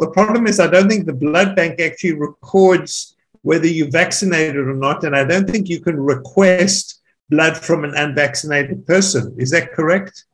The problem is, I don't think the blood bank actually records whether you're vaccinated or not. And I don't think you can request blood from an unvaccinated person. Is that correct?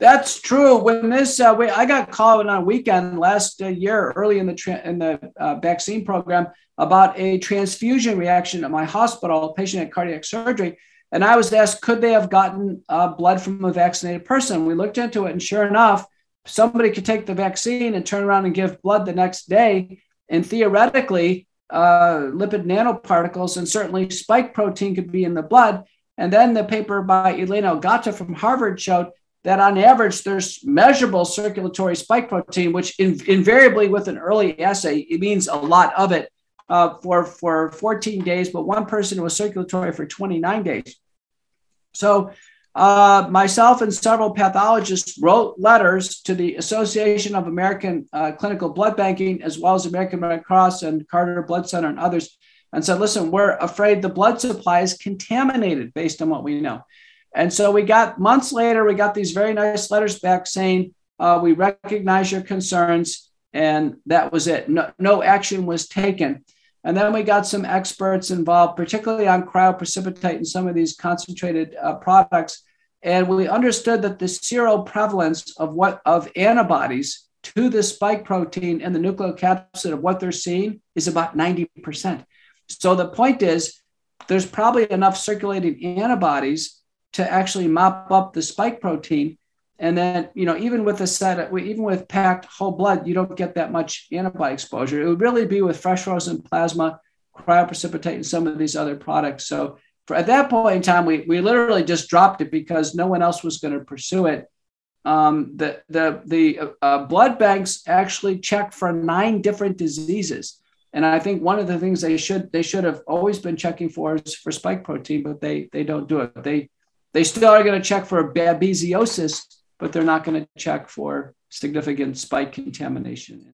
That's true. When this, uh, we, I got called on a weekend last uh, year, early in the tra- in the uh, vaccine program, about a transfusion reaction at my hospital, a patient had cardiac surgery, and I was asked, could they have gotten uh, blood from a vaccinated person? We looked into it, and sure enough, somebody could take the vaccine and turn around and give blood the next day, and theoretically, uh, lipid nanoparticles and certainly spike protein could be in the blood. And then the paper by Alana Ogata from Harvard showed that on average, there's measurable circulatory spike protein, which in, invariably with an early assay, it means a lot of it uh, for, for 14 days, but one person was circulatory for 29 days. So uh, myself and several pathologists wrote letters to the Association of American uh, Clinical Blood Banking, as well as American Red Cross and Carter Blood Center and others, and said, listen, we're afraid the blood supply is contaminated based on what we know. And so we got months later, we got these very nice letters back saying, uh, we recognize your concerns. And that was it. No, no action was taken. And then we got some experts involved, particularly on cryoprecipitate and some of these concentrated uh, products. And we understood that the seroprevalence of what of antibodies to the spike protein and the nucleocapsid of what they're seeing is about 90%. So the point is, there's probably enough circulating antibodies to actually mop up the spike protein. And then, you know, even with a set, even with packed whole blood, you don't get that much antibody exposure. It would really be with fresh frozen plasma, cryoprecipitate, and some of these other products. So for, at that point in time, we, we literally just dropped it because no one else was going to pursue it. Um, the the the uh, blood banks actually check for nine different diseases, and I think one of the things they should they should have always been checking for is for spike protein, but they they don't do it. They they still are going to check for babesiosis, but they're not going to check for significant spike contamination.